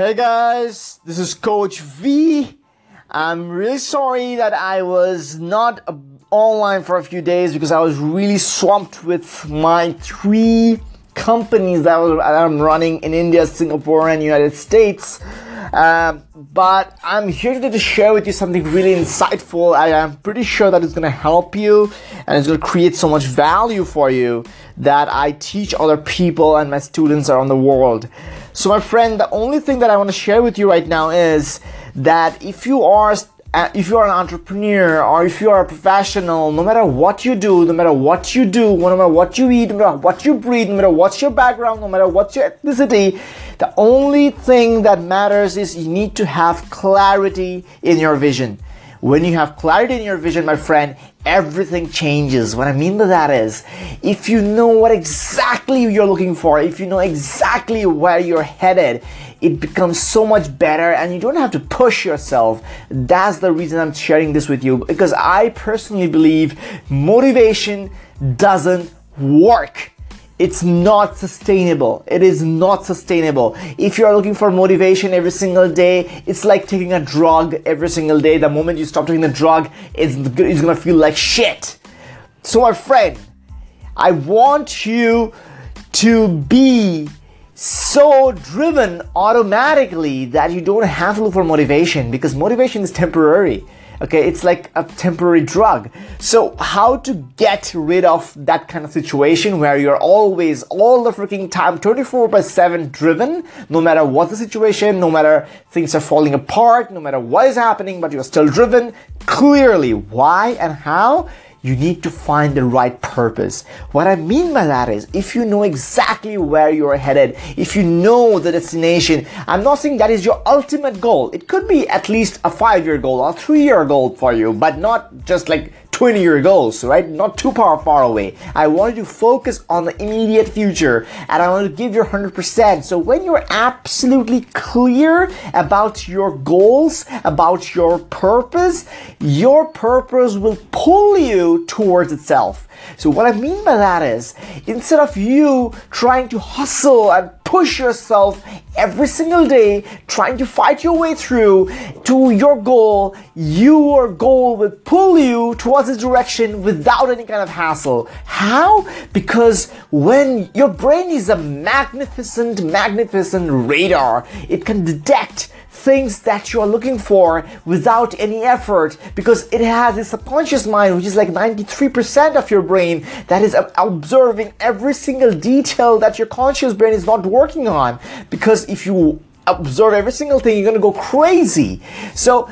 Hey guys, this is Coach V. I'm really sorry that I was not online for a few days because I was really swamped with my three companies that I'm running in India, Singapore, and United States. Um, but I'm here today to share with you something really insightful. I am pretty sure that it's going to help you and it's going to create so much value for you that I teach other people and my students around the world. So, my friend, the only thing that I want to share with you right now is that if you are uh, if you are an entrepreneur or if you are a professional, no matter what you do, no matter what you do, no matter what you eat, no matter what you breathe, no matter what's your background, no matter what's your ethnicity, the only thing that matters is you need to have clarity in your vision. When you have clarity in your vision, my friend, everything changes. What I mean by that is, if you know what exactly you're looking for, if you know exactly where you're headed, it becomes so much better and you don't have to push yourself. That's the reason I'm sharing this with you because I personally believe motivation doesn't work it's not sustainable. It is not sustainable. If you are looking for motivation every single day, it's like taking a drug every single day. The moment you stop taking the drug, it's, it's gonna feel like shit. So, my friend, I want you to be so driven automatically that you don't have to look for motivation because motivation is temporary. Okay, it's like a temporary drug. So, how to get rid of that kind of situation where you're always, all the freaking time, 24 by 7 driven, no matter what the situation, no matter things are falling apart, no matter what is happening, but you're still driven clearly. Why and how? You need to find the right purpose. What I mean by that is if you know exactly where you're headed, if you know the destination, I'm not saying that is your ultimate goal. It could be at least a five year goal or three year goal for you, but not just like 20 year goals, right? Not too far, far away. I want you to focus on the immediate future and I want to give your 100%. So when you're absolutely clear about your goals, about your purpose, your purpose will pull you towards itself. So what I mean by that is instead of you trying to hustle and push yourself every single day, trying to fight your way through to your goal, your goal will pull you towards this direction without any kind of hassle. How? Because when your brain is a magnificent, magnificent radar, it can detect things that you are looking for without any effort because it has a subconscious mind, which is like 93% of your brain that is observing every single detail that your conscious brain is not working on. Because if you observe every single thing, you're gonna go crazy. So,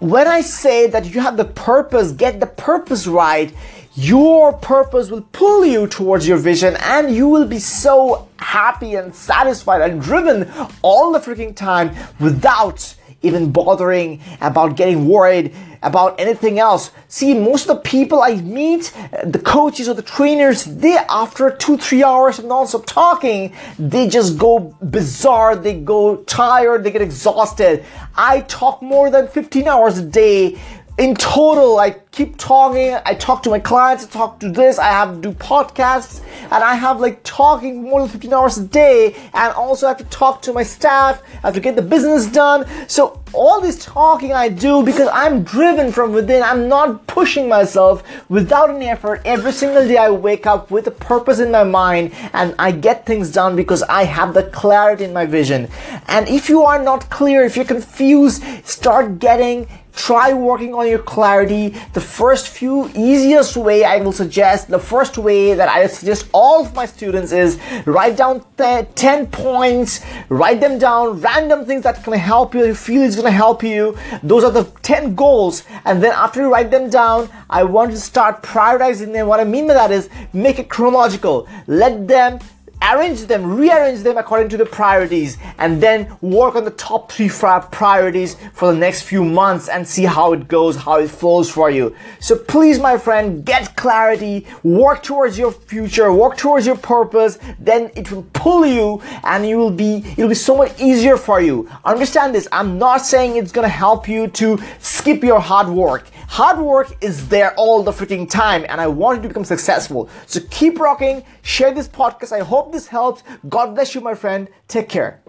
when I say that you have the purpose, get the purpose right, your purpose will pull you towards your vision and you will be so happy and satisfied and driven all the freaking time without even bothering about getting worried about anything else. See, most of the people I meet, the coaches or the trainers, they after two, three hours of non-stop talking, they just go bizarre, they go tired, they get exhausted. I talk more than 15 hours a day in total, I keep talking. I talk to my clients. I talk to this. I have to do podcasts, and I have like talking more than 15 hours a day. And also, I have to talk to my staff. I have to get the business done. So all this talking I do because I'm driven from within. I'm not pushing myself without any effort. Every single day, I wake up with a purpose in my mind, and I get things done because I have the clarity in my vision. And if you are not clear, if you're confused, start getting try working on your clarity the first few easiest way i will suggest the first way that i suggest all of my students is write down 10 points write them down random things that can help you you feel is to help you. Those are the 10 goals. And then after you write them down i want to start prioritizing them. What i mean by that is make it chronological. Let them arrange them, rearrange them according to the priorities, and then work on the top three priorities for the next few months and see how it goes, how it flows for you. So please, my friend, get clarity, work towards your future, work towards your purpose, then it will pull you and you will be, it'll be so much easier for you. Understand this, I'm not saying it's gonna help you to skip your hard work. Hard work is there all the freaking time, and I want you to become successful. So keep rocking, share this podcast. I hope this helps. God bless you, my friend. Take care.